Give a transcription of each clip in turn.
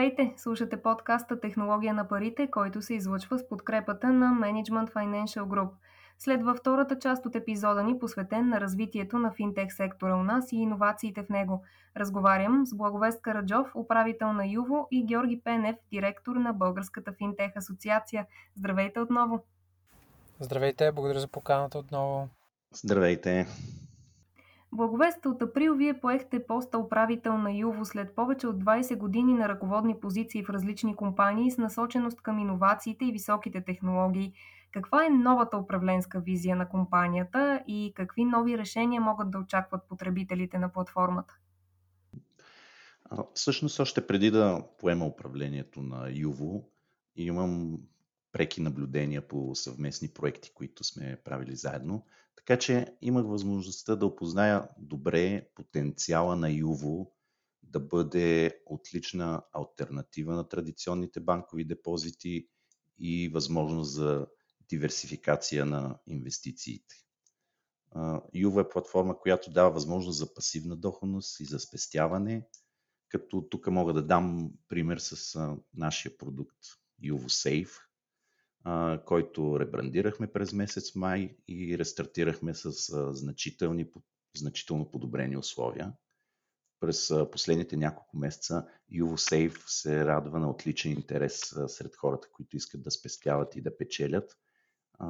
Здравейте! Слушате подкаста Технология на парите, който се излъчва с подкрепата на Management Financial Group. Следва втората част от епизода ни, посветен на развитието на финтех сектора у нас и иновациите в него. Разговарям с Благовест Караджов, управител на Юво и Георги Пенев, директор на Българската финтех асоциация. Здравейте отново! Здравейте, благодаря за поканата отново. Здравейте! Благовест от април вие поехте поста управител на Юво след повече от 20 години на ръководни позиции в различни компании с насоченост към иновациите и високите технологии. Каква е новата управленска визия на компанията и какви нови решения могат да очакват потребителите на платформата? Всъщност, още преди да поема управлението на Юво, имам преки наблюдения по съвместни проекти, които сме правили заедно. Така че имах възможността да опозная добре потенциала на Юво да бъде отлична альтернатива на традиционните банкови депозити и възможност за диверсификация на инвестициите. Юво е платформа, която дава възможност за пасивна доходност и за спестяване, като тук мога да дам пример с нашия продукт Юво Safe, който ребрандирахме през месец май и рестартирахме с значителни, значително подобрени условия. През последните няколко месеца UvoSafe се радва на отличен интерес сред хората, които искат да спестяват и да печелят,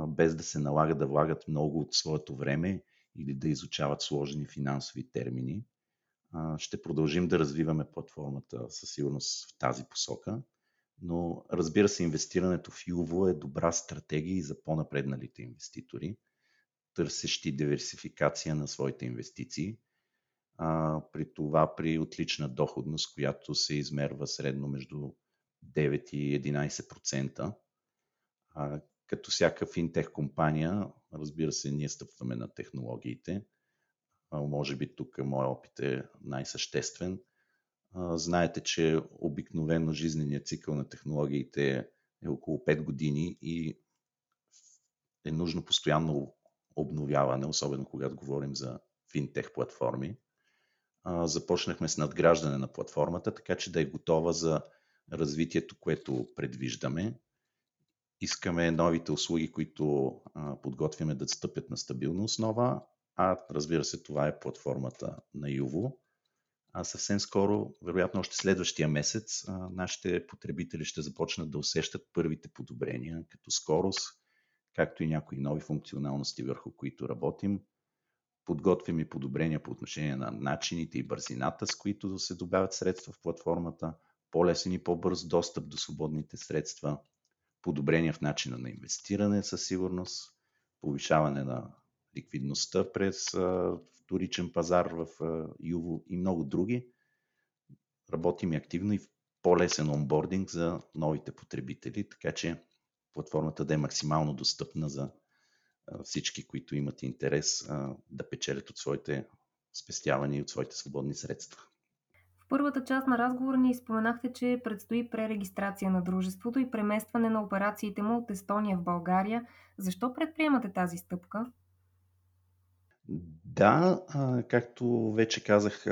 без да се налага да влагат много от своето време или да изучават сложни финансови термини. Ще продължим да развиваме платформата със сигурност в тази посока – но разбира се, инвестирането в Юво е добра стратегия и за по-напредналите инвеститори, търсещи диверсификация на своите инвестиции. А, при това при отлична доходност, която се измерва средно между 9 и 11%. А, като всяка финтех компания, разбира се, ние стъпваме на технологиите. А, може би тук моят опит е най-съществен Знаете, че обикновено жизненият цикъл на технологиите е около 5 години и е нужно постоянно обновяване, особено когато говорим за финтех платформи. Започнахме с надграждане на платформата, така че да е готова за развитието, което предвиждаме. Искаме новите услуги, които подготвяме да стъпят на стабилна основа, а разбира се, това е платформата на Юво а съвсем скоро, вероятно още следващия месец, нашите потребители ще започнат да усещат първите подобрения, като скорост, както и някои нови функционалности, върху които работим. Подготвим и подобрения по отношение на начините и бързината, с които се добавят средства в платформата, по-лесен и по-бърз достъп до свободните средства, подобрения в начина на инвестиране със сигурност, повишаване на ликвидността през вторичен пазар в Юво и много други. Работим активно и в по-лесен онбординг за новите потребители, така че платформата да е максимално достъпна за всички, които имат интерес да печелят от своите спестявания и от своите свободни средства. В първата част на разговора ни споменахте, че предстои пререгистрация на дружеството и преместване на операциите му от Естония в България. Защо предприемате тази стъпка? Да, както вече казах,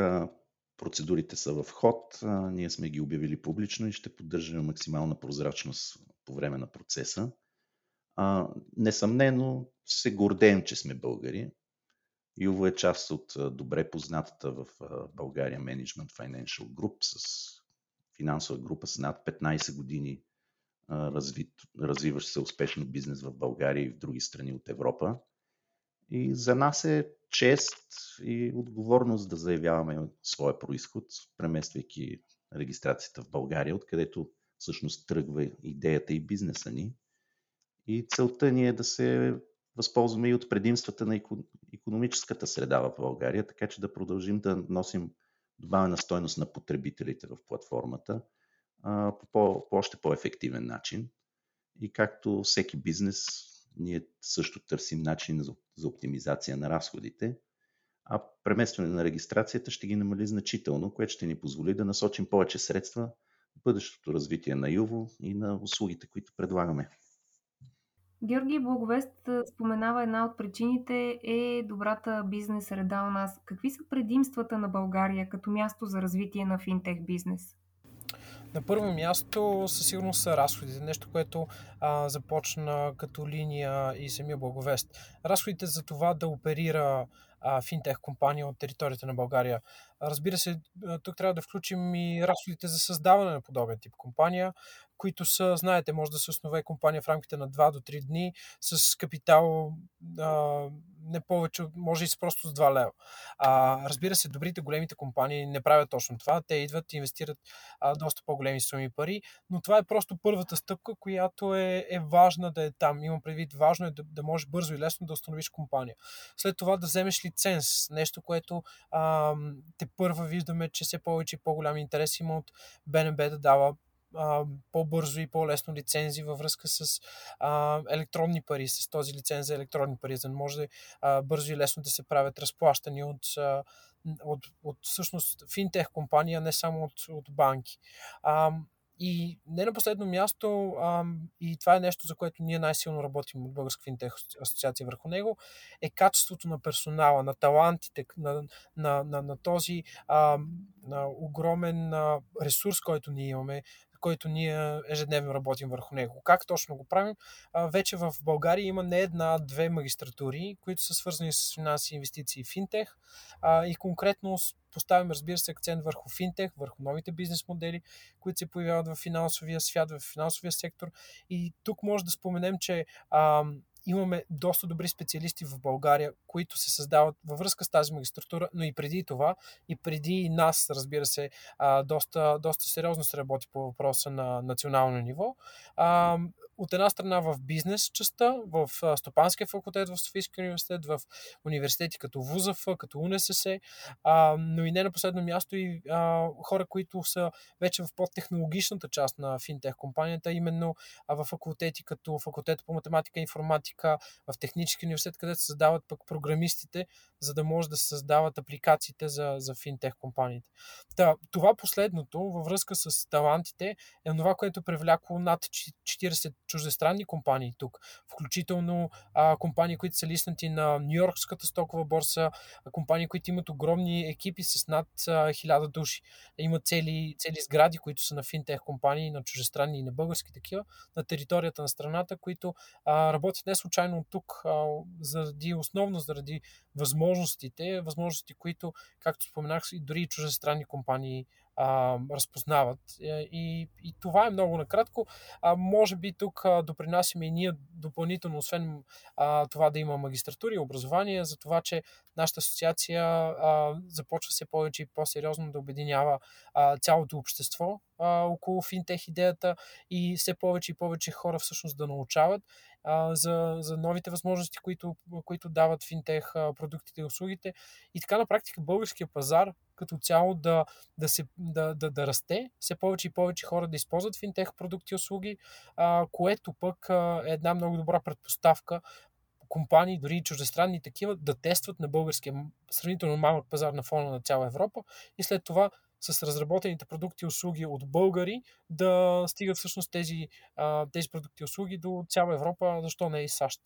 процедурите са в ход. Ние сме ги обявили публично и ще поддържаме максимална прозрачност по време на процеса. Несъмнено се гордеем, че сме българи. Юво е част от добре познатата в България Management Financial Group с финансова група с над 15 години развиващ се успешно бизнес в България и в други страни от Европа. И за нас е чест и отговорност да заявяваме своя происход, премествайки регистрацията в България, откъдето всъщност тръгва идеята и бизнеса ни. И целта ни е да се възползваме и от предимствата на економическата среда в България, така че да продължим да носим добавена стойност на потребителите в платформата по, по, по още по-ефективен начин. И както всеки бизнес, ние също търсим начин за, за оптимизация на разходите, а преместване на регистрацията ще ги намали значително, което ще ни позволи да насочим повече средства в бъдещото развитие на Юво и на услугите, които предлагаме. Георги Благовест споменава една от причините е добрата бизнес среда у нас. Какви са предимствата на България като място за развитие на финтех бизнес? На първо място със сигурност са разходите. Нещо, което а, започна като линия и самия благовест. Разходите за това да оперира а, финтех компания от територията на България. Разбира се, тук трябва да включим и разходите за създаване на подобен тип компания, които са, знаете, може да се основе компания в рамките на 2 до 3 дни с капитал а, не повече, може и с просто с 2 лева. А, разбира се, добрите, големите компании не правят точно това. Те идват и инвестират а, доста по-големи суми пари, но това е просто първата стъпка, която е, е важна да е там. Имам предвид, важно е да, да можеш бързо и лесно да установиш компания. След това да вземеш лиценз, нещо, което а, те първа виждаме, че все повече и по-голям интерес има от БНБ да дава по-бързо и по-лесно лицензи във връзка с а, електронни пари, с този лиценз за електронни пари, за да може а, бързо и лесно да се правят разплащания от, а, от, от всъщност финтех компания, не само от, от банки. А, и не на последно място, а, и това е нещо, за което ние най-силно работим от Българска финтех асоциация върху него, е качеството на персонала, на талантите, на, на, на, на този а, на огромен ресурс, който ние имаме, който ние ежедневно работим върху него. Как точно го правим? Вече в България има не една, две магистратури, които са свързани с финанси, инвестиции и финтех. И конкретно поставим, разбира се, акцент върху финтех, върху новите бизнес модели, които се появяват в финансовия свят, в финансовия сектор. И тук може да споменем, че имаме доста добри специалисти в България, които се създават във връзка с тази магистратура, но и преди това, и преди нас, разбира се, доста, доста сериозно се работи по въпроса на национално ниво от една страна в бизнес частта, в Стопанския факултет в Софийския университет, в университети като ВУЗАФ, като УНСС, а, но и не на последно място и а, хора, които са вече в по-технологичната част на финтех компанията, именно а, в факултети като факултет по математика и информатика, в технически университет, където се създават пък програмистите, за да може да създават апликациите за, за финтех компаниите. Та, това последното във връзка с талантите е това, което е привлякло над 40 чуждестранни компании тук, включително а, компании, които са лиснати на Нью-Йоркската стокова борса, а, компании, които имат огромни екипи с над а, 1000 души. Имат цели, цели сгради, които са на финтех компании, на чуждестранни и на български такива, на територията на страната, които а, работят не случайно тук, а, заради основно заради възможностите, възможности, които, както споменах, и дори и чуждестранни компании а, разпознават. Е, и, и това е много накратко. А, може би тук а, допринасяме и ние допълнително, освен а, това да има магистратура и образование, за това, че нашата асоциация а, започва все повече и по-сериозно да обединява а, цялото общество а, около финтех идеята и все повече и повече хора всъщност да научават за, за новите възможности, които, които дават финтех продуктите и услугите. И така на практика българския пазар като цяло да, да, се, да, да, да расте, все повече и повече хора да използват финтех продукти и услуги, а, което пък а, е една много добра предпоставка компании, дори и чуждестранни такива, да тестват на българския сравнително малък пазар на фона на цяла Европа и след това с разработените продукти и услуги от българи да стигат всъщност тези, тези продукти и услуги до цяла Европа, защо не и САЩ.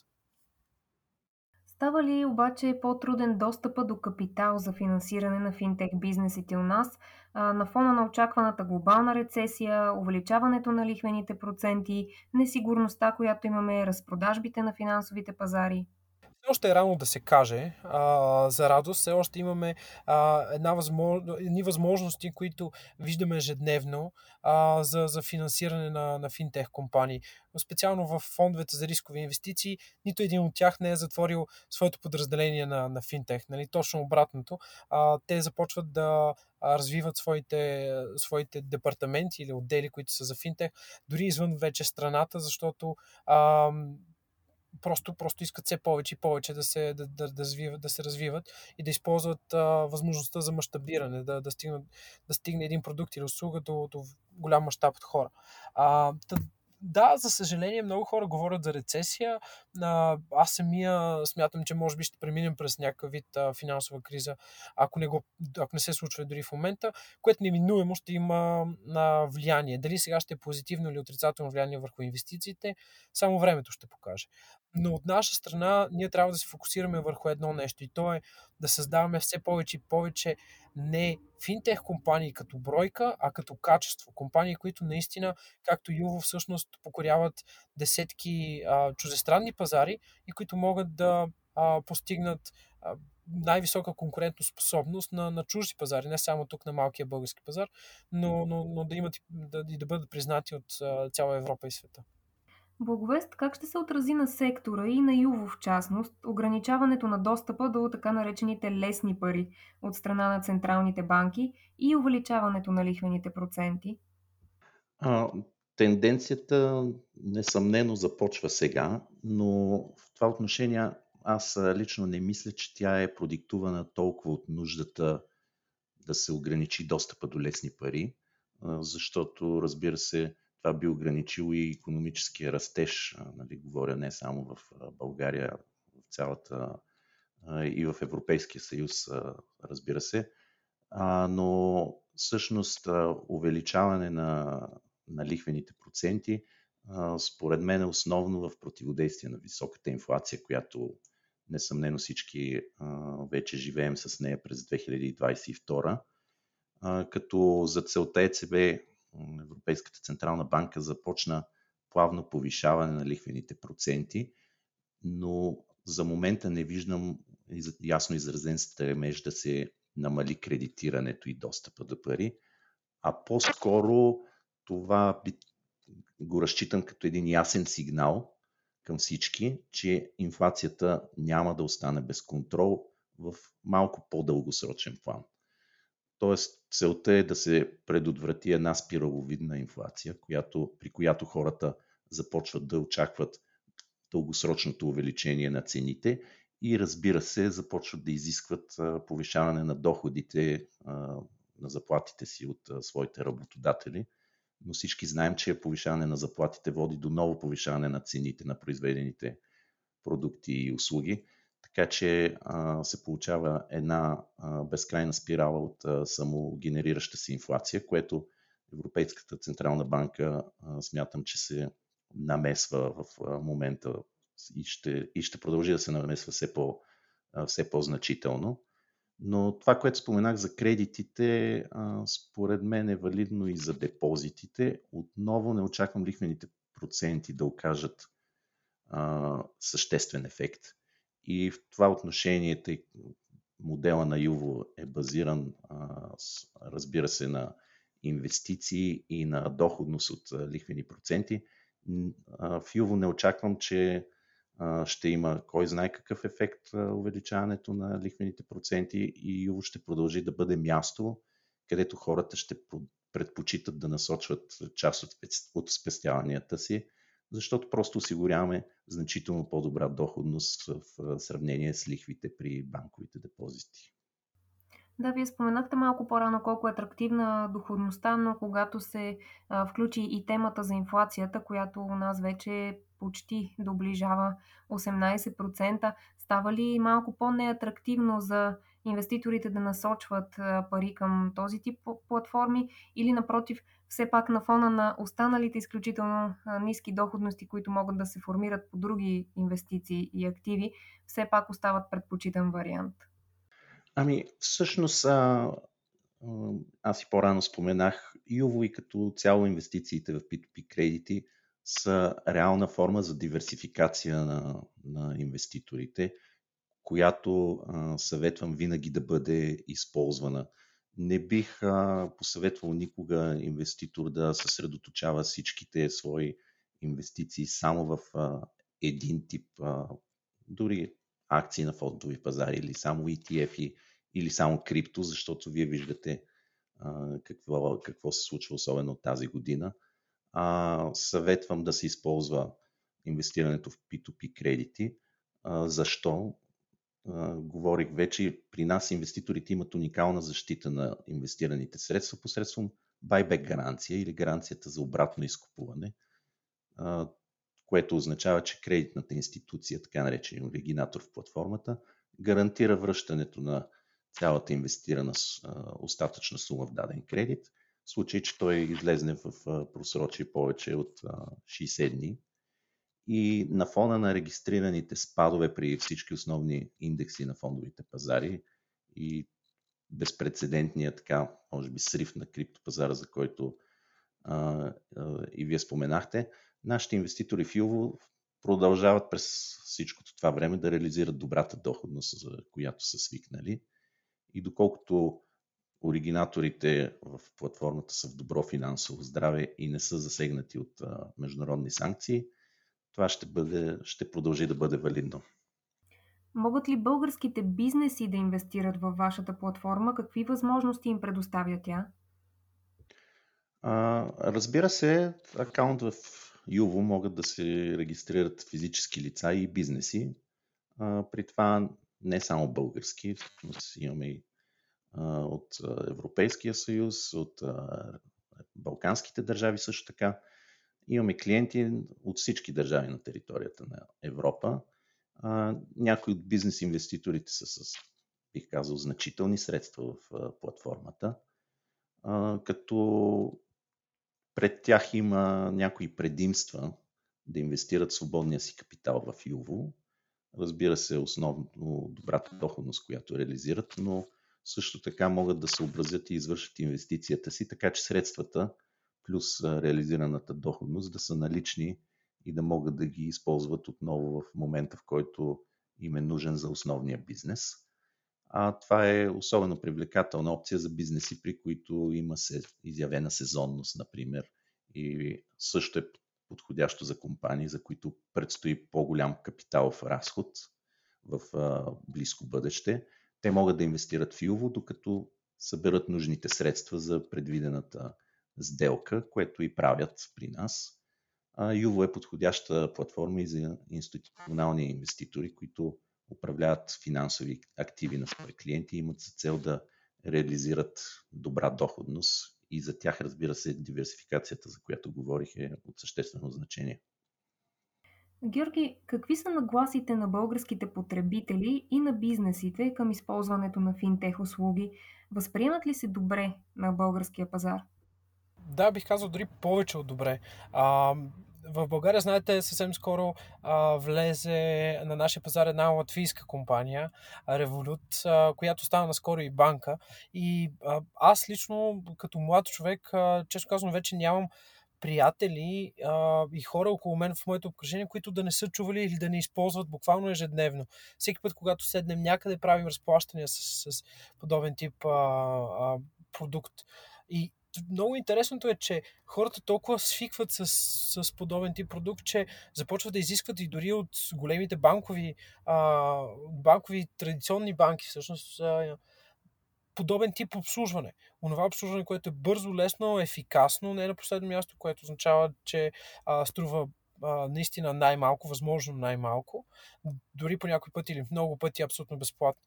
Става ли обаче по-труден достъпа до капитал за финансиране на финтех бизнесите у нас на фона на очакваната глобална рецесия, увеличаването на лихвените проценти, несигурността, която имаме, разпродажбите на финансовите пазари? Все още е рано да се каже а, за радост. Все още имаме а, една възмож... едни възможности, които виждаме ежедневно а, за, за финансиране на, на финтех компании. Специално в фондовете за рискови инвестиции, нито един от тях не е затворил своето подразделение на, на финтех. Нали? Точно обратното. А, те започват да развиват своите, своите департаменти или отдели, които са за финтех, дори извън вече страната, защото а, просто, просто искат все повече и повече да се, да, да, да, развиват, да се развиват и да използват а, възможността за мащабиране, да, да, стигнат, да стигне един продукт или услуга до, до голям мащаб от хора. А, да, за съжаление, много хора говорят за рецесия. Аз самия смятам, че може би ще преминем през някакъв вид финансова криза, ако не, го, ако не се случва дори в момента, което неминуемо ще има влияние. Дали сега ще е позитивно или отрицателно влияние върху инвестициите, само времето ще покаже. Но от наша страна ние трябва да се фокусираме върху едно нещо и то е да създаваме все повече и повече не финтех компании като бройка, а като качество. Компании, които наистина, както Юво, всъщност покоряват десетки а, чужестранни пазари и които могат да а, постигнат а, най-висока конкурентоспособност на, на чужди пазари, не само тук на малкия български пазар, но, но, но да имат да, да бъдат признати от а, цяла Европа и света. Благовест как ще се отрази на сектора и на Юво в частност ограничаването на достъпа до така наречените лесни пари от страна на централните банки и увеличаването на лихвените проценти? А, тенденцията несъмнено започва сега, но в това отношение аз лично не мисля, че тя е продиктувана толкова от нуждата да се ограничи достъпа до лесни пари, защото, разбира се, това би ограничило и економическия растеж, нали, говоря не само в България, в цялата и в Европейския съюз, разбира се, но всъщност увеличаване на, на лихвените проценти, според мен е основно в противодействие на високата инфлация, която несъмнено всички вече живеем с нея през 2022, като за целта ЕЦБ Европейската централна банка започна плавно повишаване на лихвените проценти, но за момента не виждам ясно изразен стремеж да се намали кредитирането и достъпа до пари, а по-скоро това би, го разчитам като един ясен сигнал към всички, че инфлацията няма да остане без контрол в малко по-дългосрочен план. Тоест, целта е да се предотврати една спираловидна инфлация, която, при която хората започват да очакват дългосрочното увеличение на цените и разбира се, започват да изискват повишаване на доходите на заплатите си от своите работодатели. Но всички знаем, че повишаване на заплатите води до ново повишаване на цените на произведените продукти и услуги. Така че а, се получава една а, безкрайна спирала от а, самогенерираща се инфлация, което Европейската централна банка а, смятам, че се намесва в а, момента и ще, и ще продължи да се намесва все, по, а, все по-значително. Но това, което споменах за кредитите, а, според мен е валидно и за депозитите. Отново не очаквам лихвените проценти да окажат а, съществен ефект. И в това отношение, тъй модела на Юво е базиран, разбира се, на инвестиции и на доходност от лихвени проценти. В Юво не очаквам, че ще има кой знае какъв ефект увеличаването на лихвените проценти и Юво ще продължи да бъде място, където хората ще предпочитат да насочват част от спестяванията си защото просто осигуряваме значително по-добра доходност в сравнение с лихвите при банковите депозити. Да, вие споменахте малко по-рано колко е атрактивна доходността, но когато се а, включи и темата за инфлацията, която у нас вече почти доближава 18%, става ли малко по-неатрактивно за инвеститорите да насочват пари към този тип платформи или напротив, все пак на фона на останалите изключително ниски доходности, които могат да се формират по други инвестиции и активи, все пак остават предпочитан вариант? Ами, всъщност, а, аз и по-рано споменах, Юво и като цяло инвестициите в P2P кредити са реална форма за диверсификация на, на инвеститорите, която а, съветвам винаги да бъде използвана. Не бих а, посъветвал никога инвеститор да съсредоточава всичките свои инвестиции само в а, един тип, а, дори акции на фондови пазари или само ETF или само крипто, защото вие виждате а, какво, какво се случва особено тази година. А, съветвам да се използва инвестирането в P2P кредити. А, защо? Говорих вече, при нас инвеститорите имат уникална защита на инвестираните средства посредством байбек гаранция или гаранцията за обратно изкупуване, което означава, че кредитната институция, така наречен оригинатор в платформата, гарантира връщането на цялата инвестирана остатъчна сума в даден кредит, в случай, че той излезне в просрочие повече от 60 дни и на фона на регистрираните спадове при всички основни индекси на фондовите пазари и безпредседентния така, може би, срив на криптопазара, за който а, а, и вие споменахте, нашите инвеститори в Юво продължават през всичкото това време да реализират добрата доходност, за която са свикнали. И доколкото оригинаторите в платформата са в добро финансово здраве и не са засегнати от а, международни санкции, това ще, бъде, ще продължи да бъде валидно. Могат ли българските бизнеси да инвестират във вашата платформа? Какви възможности им предоставя тя? А, разбира се, акаунт в Юво могат да се регистрират физически лица и бизнеси. А, при това не само български, имаме и от Европейския съюз, от Балканските държави също така. Имаме клиенти от всички държави на територията на Европа. Някои от бизнес инвеститорите са с, бих казал, значителни средства в платформата, като пред тях има някои предимства да инвестират свободния си капитал в Юво. Разбира се, основно добрата доходност, която реализират, но също така могат да съобразят и извършат инвестицията си, така че средствата плюс реализираната доходност да са налични и да могат да ги използват отново в момента, в който им е нужен за основния бизнес. А това е особено привлекателна опция за бизнеси, при които има се изявена сезонност, например, и също е подходящо за компании, за които предстои по-голям капиталов разход в близко бъдеще. Те могат да инвестират в Юво, докато съберат нужните средства за предвидената сделка, което и правят при нас. Юво е подходяща платформа и за институционални инвеститори, които управляват финансови активи на свои клиенти и имат за цел да реализират добра доходност и за тях, разбира се, диверсификацията, за която говорих, е от съществено значение. Георги, какви са нагласите на българските потребители и на бизнесите към използването на финтех услуги? Възприемат ли се добре на българския пазар? Да, бих казал дори повече от добре. А, в България, знаете, съвсем скоро а, влезе на нашия пазар една латвийска компания, Revolut, а, която стана наскоро и банка. И а, аз лично, като млад човек, а, често казвам, вече нямам приятели а, и хора около мен в моето обкръжение, които да не са чували или да не използват буквално ежедневно. Всеки път, когато седнем някъде, правим разплащания с, с подобен тип а, а, продукт. И много интересното е, че хората толкова свикват с, с подобен тип продукт, че започват да изискват и дори от големите банкови, а, банкови традиционни банки, всъщност, а, подобен тип обслужване. Онова обслужване, което е бързо, лесно, ефикасно, не е на последно място, което означава, че а, струва наистина най-малко, възможно най-малко, дори по някой път или много пъти абсолютно безплатно.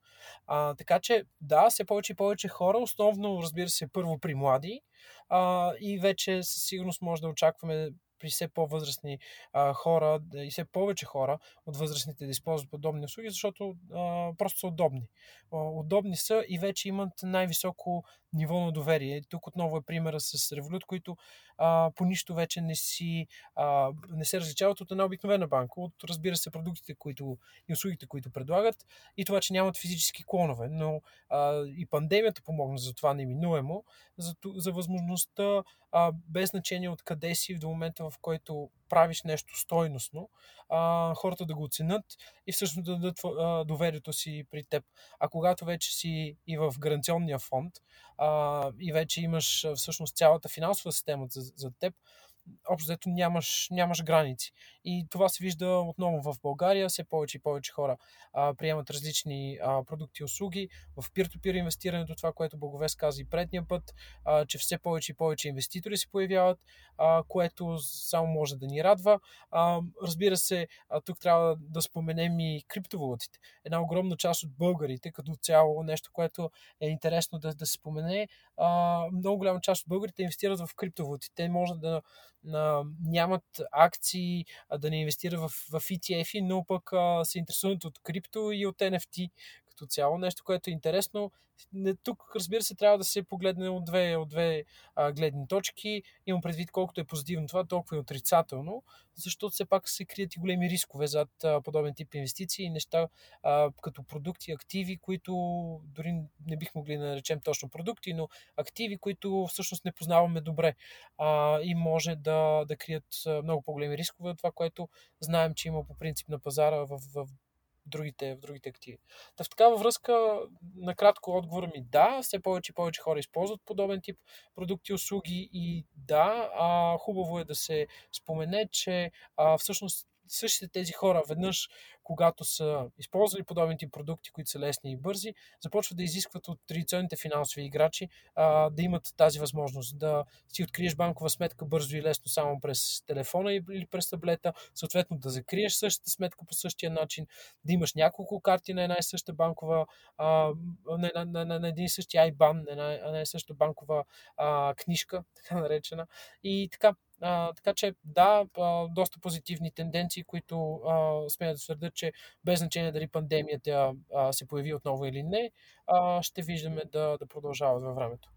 А, така че, да, все повече и повече хора, основно, разбира се, първо при млади а, и вече със сигурност може да очакваме при все по-възрастни а, хора и все повече хора от възрастните да използват подобни услуги, защото а, просто са удобни. А, удобни са и вече имат най-високо ниво на доверие. Тук отново е примера с Revolut, които а, по нищо вече не си а, не се различават от една обикновена банка, от разбира се продуктите които, и услугите, които предлагат и това, че нямат физически клонове. Но а, и пандемията помогна за това неминуемо, за, за възможността а, без значение от къде си до момента, в който правиш нещо стойностно, а, хората да го оценят и всъщност да дадат доверието си при теб. А когато вече си и в гаранционния фонд а, и вече имаш всъщност цялата финансова система за, за теб, общо взето нямаш, нямаш граници. И това се вижда отново в България. Все повече и повече хора а, приемат различни а, продукти и услуги. В peer-to-peer инвестирането, това, което Боговес каза и предния път, а, че все повече и повече инвеститори се появяват, а, което само може да ни радва. А, разбира се, а, тук трябва да споменем и криптовалутите. Една огромна част от българите, като цяло нещо, което е интересно да, да се спомене, а, много голяма част от българите инвестират в криптовалути. Те може да а, нямат акции, да не инвестират в, в ETF, но пък а, се интересуват от крипто и от NFT, като цяло. Нещо, което е интересно. Не, тук, разбира се, трябва да се погледне от две, от две а, гледни точки. Имам предвид колкото е позитивно това, толкова и отрицателно, защото все пак се крият и големи рискове зад а, подобен тип инвестиции и неща а, като продукти, активи, които дори не бих могли да наречем точно продукти, но активи, които всъщност не познаваме добре а, и може да, да крият много по-големи рискове от това, което знаем, че има по принцип на пазара в, в другите, в другите активи. Та в такава връзка, накратко отговора ми да, все повече и повече хора използват подобен тип продукти услуги и да, а, хубаво е да се спомене, че а, всъщност същите тези хора веднъж когато са използвали подобни тип продукти, които са лесни и бързи, започват да изискват от традиционните финансови играчи а, да имат тази възможност да си откриеш банкова сметка бързо и лесно само през телефона или през таблета, съответно да закриеш същата сметка по същия начин, да имаш няколко карти на една и съща банкова, а, на, на, на, на, един и същи IBAN, на една, на една и съща банкова а, книжка, така наречена. И така, а, така че да, а, доста позитивни тенденции, които а, смея да твърдят, че без значение дали пандемията а, се появи отново или не, а, ще виждаме да, да продължават във времето.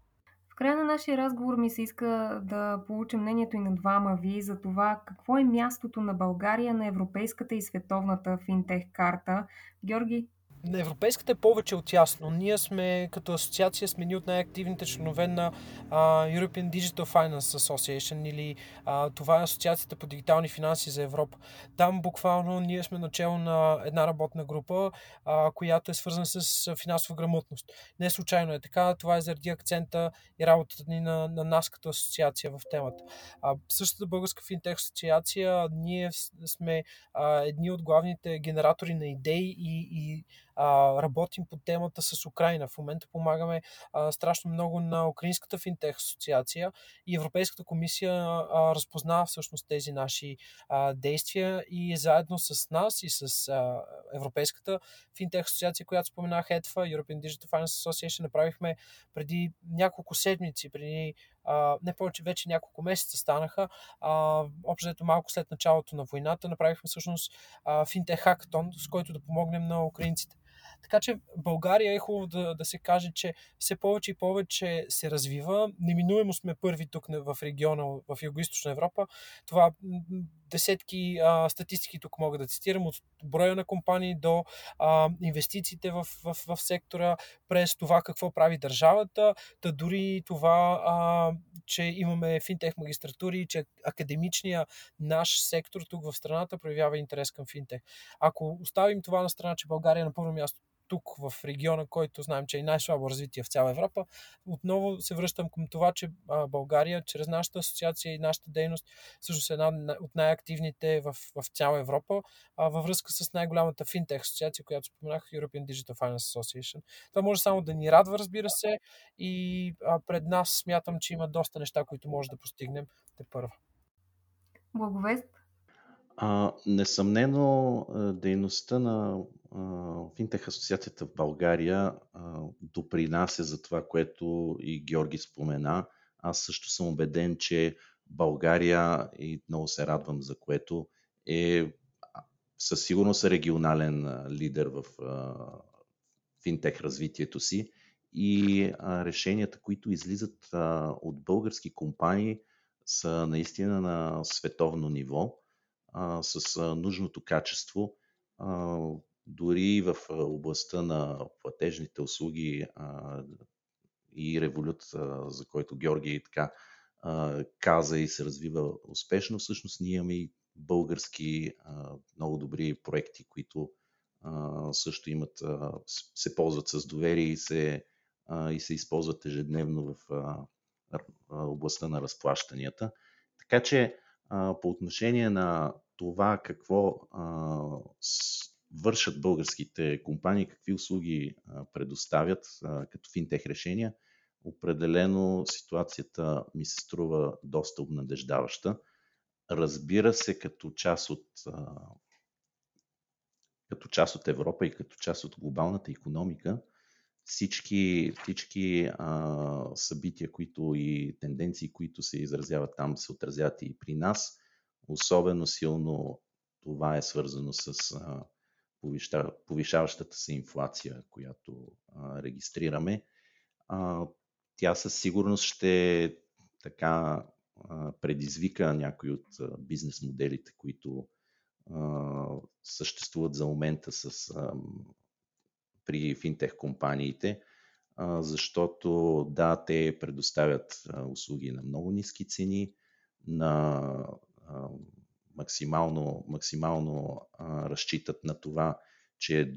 В края на нашия разговор ми се иска да получим мнението и на двама ви за това какво е мястото на България на европейската и световната финтех карта. Георги, на европейската е повече от ясно. Ние сме като асоциация сме ни от най-активните членове на uh, European Digital Finance Association или uh, това е асоциацията по дигитални финанси за Европа. Там буквално ние сме начало на една работна група, uh, която е свързана с финансова грамотност. Не случайно е така, това е заради акцента и работата ни на, на нас като асоциация в темата. Uh, същата българска финтех асоциация, ние сме uh, едни от главните генератори на идеи и, и а, работим по темата с Украина. В момента помагаме а, страшно много на Украинската финтех асоциация и Европейската комисия а, разпозна всъщност тези наши а, действия и заедно с нас и с а, Европейската финтех асоциация, която споменах, EDFA, European Digital Finance Association, направихме преди няколко седмици, преди Uh, не повече, вече няколко месеца станаха. Uh, общо малко след началото на войната направихме всъщност uh, финтех хакатон, с който да помогнем на украинците. Така че България е хубаво да, да се каже, че все повече и повече се развива. Неминуемо сме първи тук в региона, в Юго-Источна Европа. Това десетки а, статистики тук мога да цитирам, от броя на компании до а, инвестициите в, в, в сектора, през това какво прави държавата, та дори това, а, че имаме финтех магистратури, че академичния наш сектор тук в страната проявява интерес към финтех. Ако оставим това на страна, че България е на първо място тук в региона, който знаем, че е най-слабо развитие в цяла Европа, отново се връщам към това, че България, чрез нашата асоциация и нашата дейност, всъщност е една от най-активните в, в цяла Европа, във връзка с най-голямата финтех асоциация, която споменах, European Digital Finance Association. Това може само да ни радва, разбира се, и пред нас смятам, че има доста неща, които може да постигнем те първа. Благовест? А, несъмнено, дейността на Финтех асоциацията в България допринася за това, което и Георги спомена. Аз също съм убеден, че България, и много се радвам за което, е със сигурност регионален лидер в финтех развитието си и решенията, които излизат от български компании, са наистина на световно ниво, с нужното качество дори в областта на платежните услуги а, и револют, а, за който Георги така а, каза и се развива успешно, всъщност ние имаме и български а, много добри проекти, които а, също имат, а, се ползват с доверие и се, а, и се използват ежедневно в а, областта на разплащанията. Така че а, по отношение на това какво а, вършат българските компании, какви услуги предоставят като финтех решения, определено ситуацията ми се струва доста обнадеждаваща. Разбира се, като част от, като част от Европа и като част от глобалната економика, всички, всички а, събития които и тенденции, които се изразяват там, се отразяват и при нас. Особено силно това е свързано с а, повишаващата се инфлация, която а, регистрираме. А, тя със сигурност ще така а, предизвика някои от а, бизнес моделите, които а, съществуват за момента с, а, при финтех компаниите, защото да, те предоставят услуги на много ниски цени, на максимално, максимално разчитат на това, че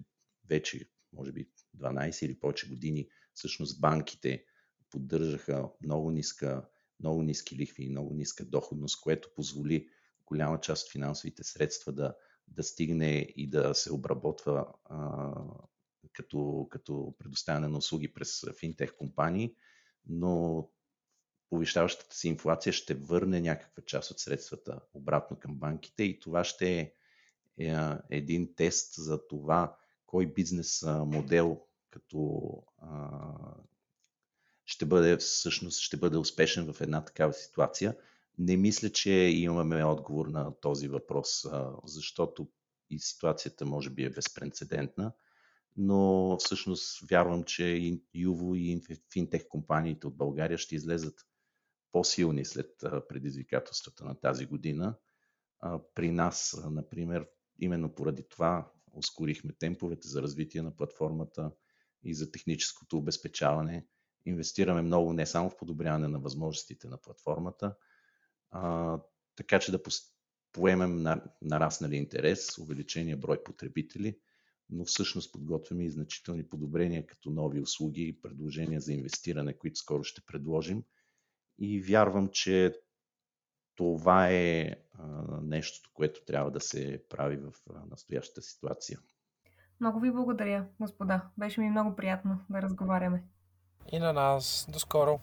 вече, може би, 12 или повече години, всъщност банките поддържаха много, ниска, много ниски лихви и много ниска доходност, което позволи голяма част от финансовите средства да, да стигне и да се обработва като, като предоставяне на услуги през финтех компании, но повишаващата се инфлация ще върне някаква част от средствата обратно към банките и това ще е, е един тест за това кой бизнес модел като ще бъде всъщност ще бъде успешен в една такава ситуация. Не мисля, че имаме отговор на този въпрос, защото и ситуацията може би е безпредседентна, но всъщност вярвам, че и Юво и финтех компаниите от България ще излезат по-силни след предизвикателствата на тази година. При нас, например, именно поради това ускорихме темповете за развитие на платформата и за техническото обезпечаване. Инвестираме много не само в подобряване на възможностите на платформата, а, така че да поемем нараснали интерес, увеличение брой потребители, но всъщност подготвяме и значителни подобрения като нови услуги и предложения за инвестиране, които скоро ще предложим – и вярвам, че това е нещото, което трябва да се прави в настоящата ситуация. Много ви благодаря, господа. Беше ми много приятно да разговаряме. И на нас. До скоро.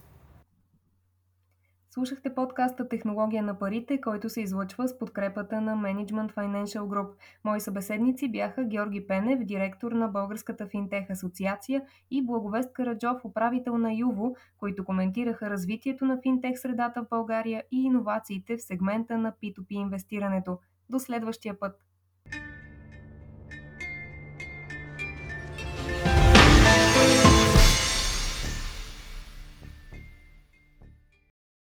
Слушахте подкаста Технология на парите, който се излъчва с подкрепата на Management Financial Group. Мои събеседници бяха Георги Пенев, директор на Българската финтех асоциация и Благовест Караджов, управител на Юво, които коментираха развитието на финтех средата в България и иновациите в сегмента на P2P инвестирането. До следващия път!